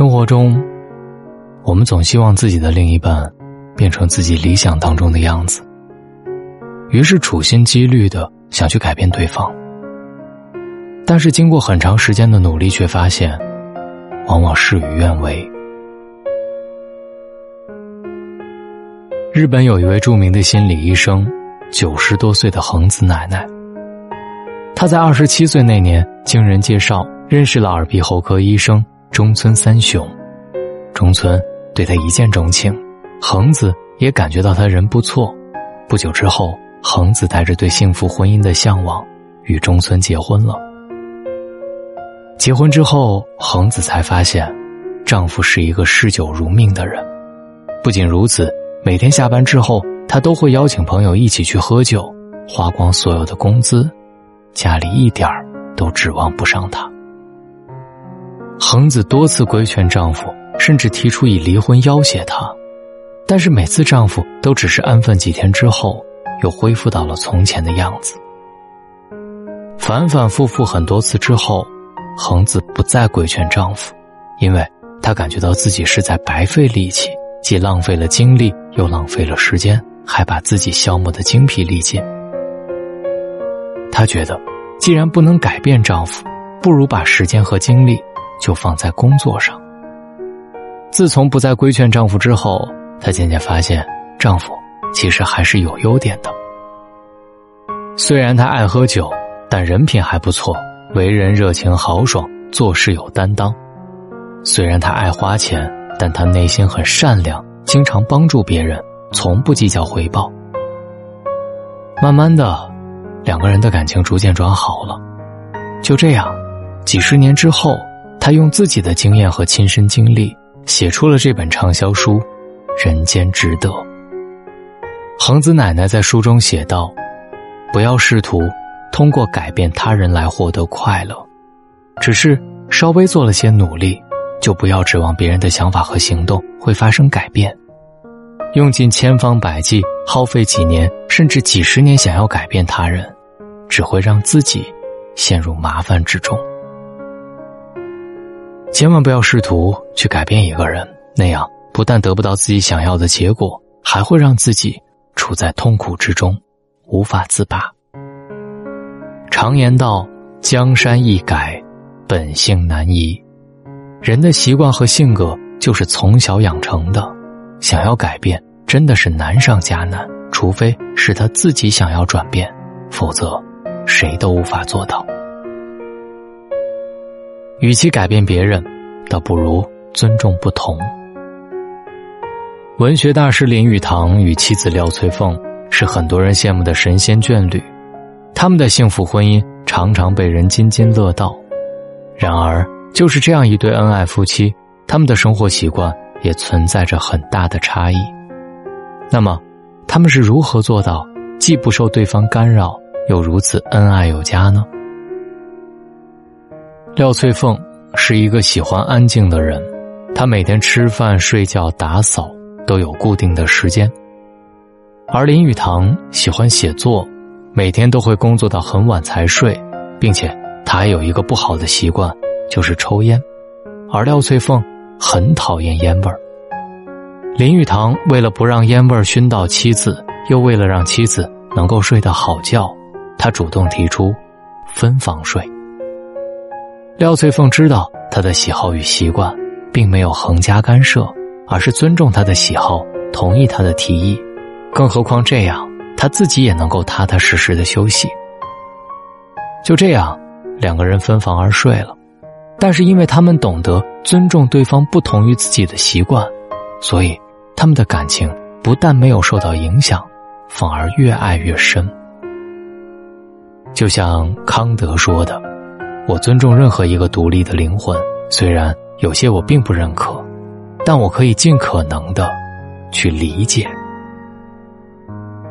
生活中，我们总希望自己的另一半变成自己理想当中的样子，于是处心积虑的想去改变对方。但是经过很长时间的努力，却发现，往往事与愿违。日本有一位著名的心理医生，九十多岁的恒子奶奶。她在二十七岁那年，经人介绍认识了耳鼻喉科医生中村三雄。中村对她一见钟情，恒子也感觉到他人不错。不久之后，恒子带着对幸福婚姻的向往，与中村结婚了。结婚之后，恒子才发现，丈夫是一个嗜酒如命的人。不仅如此，每天下班之后，他都会邀请朋友一起去喝酒，花光所有的工资，家里一点儿都指望不上他。恒子多次规劝丈夫，甚至提出以离婚要挟他，但是每次丈夫都只是安分几天之后，又恢复到了从前的样子。反反复复很多次之后。恒子不再规劝丈夫，因为她感觉到自己是在白费力气，既浪费了精力，又浪费了时间，还把自己消磨得精疲力尽。她觉得，既然不能改变丈夫，不如把时间和精力就放在工作上。自从不再规劝丈夫之后，她渐渐发现，丈夫其实还是有优点的。虽然他爱喝酒，但人品还不错。为人热情豪爽，做事有担当。虽然他爱花钱，但他内心很善良，经常帮助别人，从不计较回报。慢慢的，两个人的感情逐渐转好了。就这样，几十年之后，他用自己的经验和亲身经历，写出了这本畅销书《人间值得》。恒子奶奶在书中写道：“不要试图。”通过改变他人来获得快乐，只是稍微做了些努力，就不要指望别人的想法和行动会发生改变。用尽千方百计，耗费几年甚至几十年想要改变他人，只会让自己陷入麻烦之中。千万不要试图去改变一个人，那样不但得不到自己想要的结果，还会让自己处在痛苦之中，无法自拔。常言道：“江山易改，本性难移。”人的习惯和性格就是从小养成的，想要改变真的是难上加难。除非是他自己想要转变，否则谁都无法做到。与其改变别人，倒不如尊重不同。文学大师林语堂与妻子廖翠凤是很多人羡慕的神仙眷侣。他们的幸福婚姻常常被人津津乐道，然而，就是这样一对恩爱夫妻，他们的生活习惯也存在着很大的差异。那么，他们是如何做到既不受对方干扰，又如此恩爱有加呢？廖翠凤是一个喜欢安静的人，她每天吃饭、睡觉、打扫都有固定的时间，而林语堂喜欢写作。每天都会工作到很晚才睡，并且他还有一个不好的习惯，就是抽烟。而廖翠凤很讨厌烟味儿。林语堂为了不让烟味儿熏到妻子，又为了让妻子能够睡得好觉，他主动提出分房睡。廖翠凤知道他的喜好与习惯，并没有横加干涉，而是尊重他的喜好，同意他的提议。更何况这样。他自己也能够踏踏实实的休息。就这样，两个人分房而睡了。但是因为他们懂得尊重对方不同于自己的习惯，所以他们的感情不但没有受到影响，反而越爱越深。就像康德说的：“我尊重任何一个独立的灵魂，虽然有些我并不认可，但我可以尽可能的去理解。”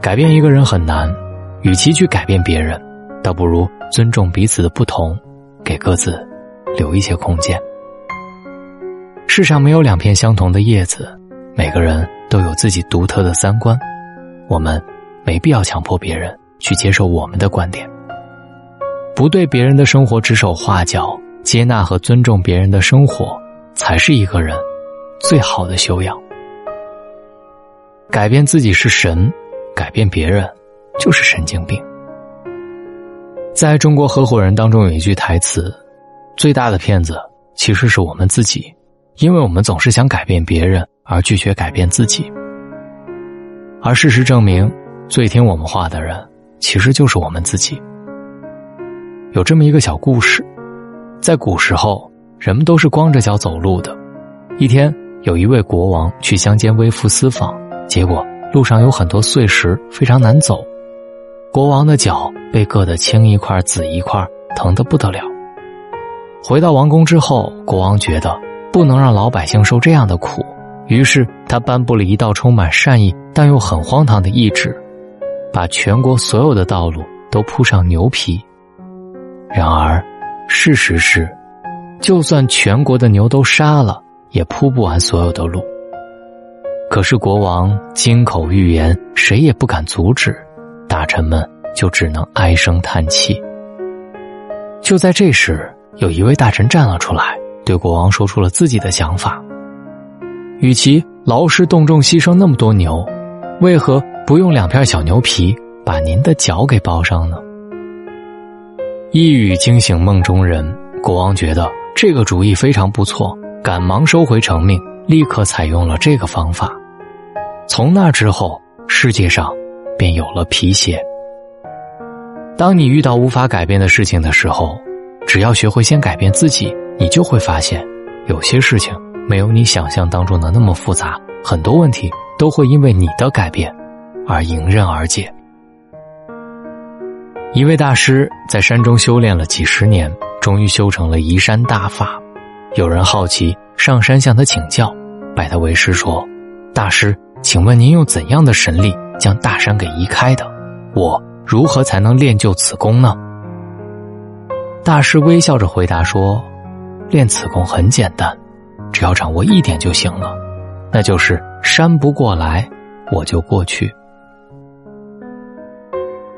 改变一个人很难，与其去改变别人，倒不如尊重彼此的不同，给各自留一些空间。世上没有两片相同的叶子，每个人都有自己独特的三观，我们没必要强迫别人去接受我们的观点。不对别人的生活指手画脚，接纳和尊重别人的生活，才是一个人最好的修养。改变自己是神，改变别人就是神经病。在中国合伙人当中有一句台词：“最大的骗子其实是我们自己，因为我们总是想改变别人，而拒绝改变自己。”而事实证明，最听我们话的人其实就是我们自己。有这么一个小故事，在古时候，人们都是光着脚走路的。一天，有一位国王去乡间微服私访。结果路上有很多碎石，非常难走。国王的脚被硌得青一块紫一块，疼得不得了。回到王宫之后，国王觉得不能让老百姓受这样的苦，于是他颁布了一道充满善意但又很荒唐的懿旨，把全国所有的道路都铺上牛皮。然而，事实是，就算全国的牛都杀了，也铺不完所有的路。可是国王金口玉言，谁也不敢阻止，大臣们就只能唉声叹气。就在这时，有一位大臣站了出来，对国王说出了自己的想法：与其劳师动众牺牲那么多牛，为何不用两片小牛皮把您的脚给包上呢？一语惊醒梦中人，国王觉得这个主意非常不错，赶忙收回成命，立刻采用了这个方法。从那之后，世界上便有了皮鞋。当你遇到无法改变的事情的时候，只要学会先改变自己，你就会发现，有些事情没有你想象当中的那么复杂，很多问题都会因为你的改变而迎刃而解。一位大师在山中修炼了几十年，终于修成了移山大法。有人好奇上山向他请教，拜他为师说：“大师。”请问您用怎样的神力将大山给移开的？我如何才能练就此功呢？大师微笑着回答说：“练此功很简单，只要掌握一点就行了，那就是山不过来，我就过去。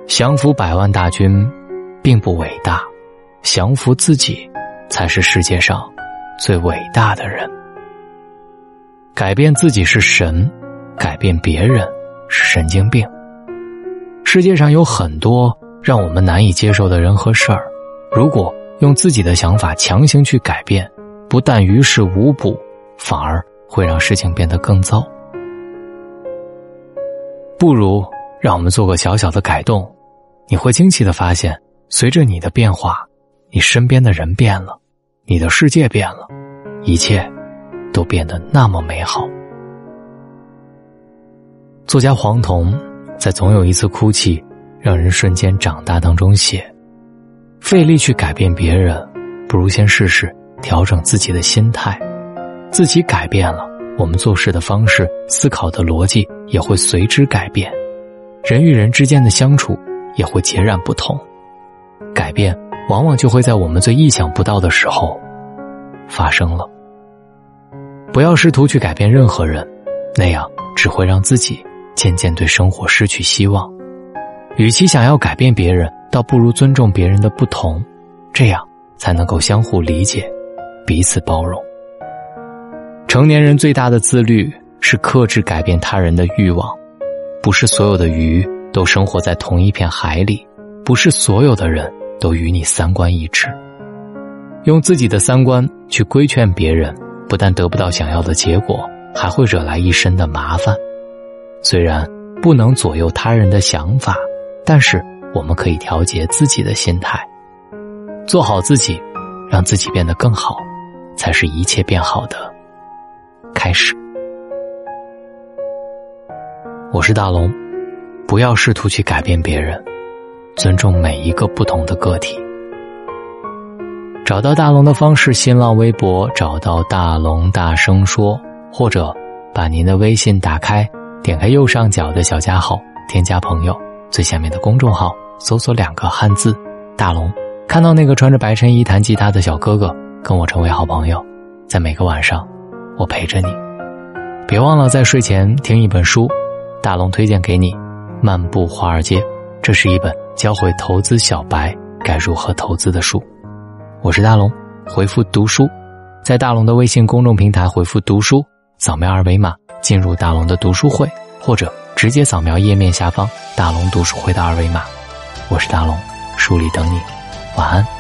降服百万大军，并不伟大，降服自己，才是世界上最伟大的人。改变自己是神。”改变别人是神经病。世界上有很多让我们难以接受的人和事儿，如果用自己的想法强行去改变，不但于事无补，反而会让事情变得更糟。不如让我们做个小小的改动，你会惊奇的发现，随着你的变化，你身边的人变了，你的世界变了，一切都变得那么美好。作家黄铜在《总有一次哭泣，让人瞬间长大》当中写：“费力去改变别人，不如先试试调整自己的心态。自己改变了，我们做事的方式、思考的逻辑也会随之改变，人与人之间的相处也会截然不同。改变往往就会在我们最意想不到的时候发生了。不要试图去改变任何人，那样只会让自己。”渐渐对生活失去希望，与其想要改变别人，倒不如尊重别人的不同，这样才能够相互理解，彼此包容。成年人最大的自律是克制改变他人的欲望，不是所有的鱼都生活在同一片海里，不是所有的人都与你三观一致。用自己的三观去规劝别人，不但得不到想要的结果，还会惹来一身的麻烦。虽然不能左右他人的想法，但是我们可以调节自己的心态，做好自己，让自己变得更好，才是一切变好的开始。我是大龙，不要试图去改变别人，尊重每一个不同的个体。找到大龙的方式：新浪微博找到大龙，大声说，或者把您的微信打开。点开右上角的小加号，添加朋友，最下面的公众号搜索两个汉字“大龙”，看到那个穿着白衬衣弹吉他的小哥哥，跟我成为好朋友，在每个晚上，我陪着你。别忘了在睡前听一本书，大龙推荐给你《漫步华尔街》，这是一本教会投资小白该如何投资的书。我是大龙，回复读书，在大龙的微信公众平台回复“读书”，扫描二维码进入大龙的读书会，或者直接扫描页面下方大龙读书会的二维码。我是大龙，书里等你，晚安。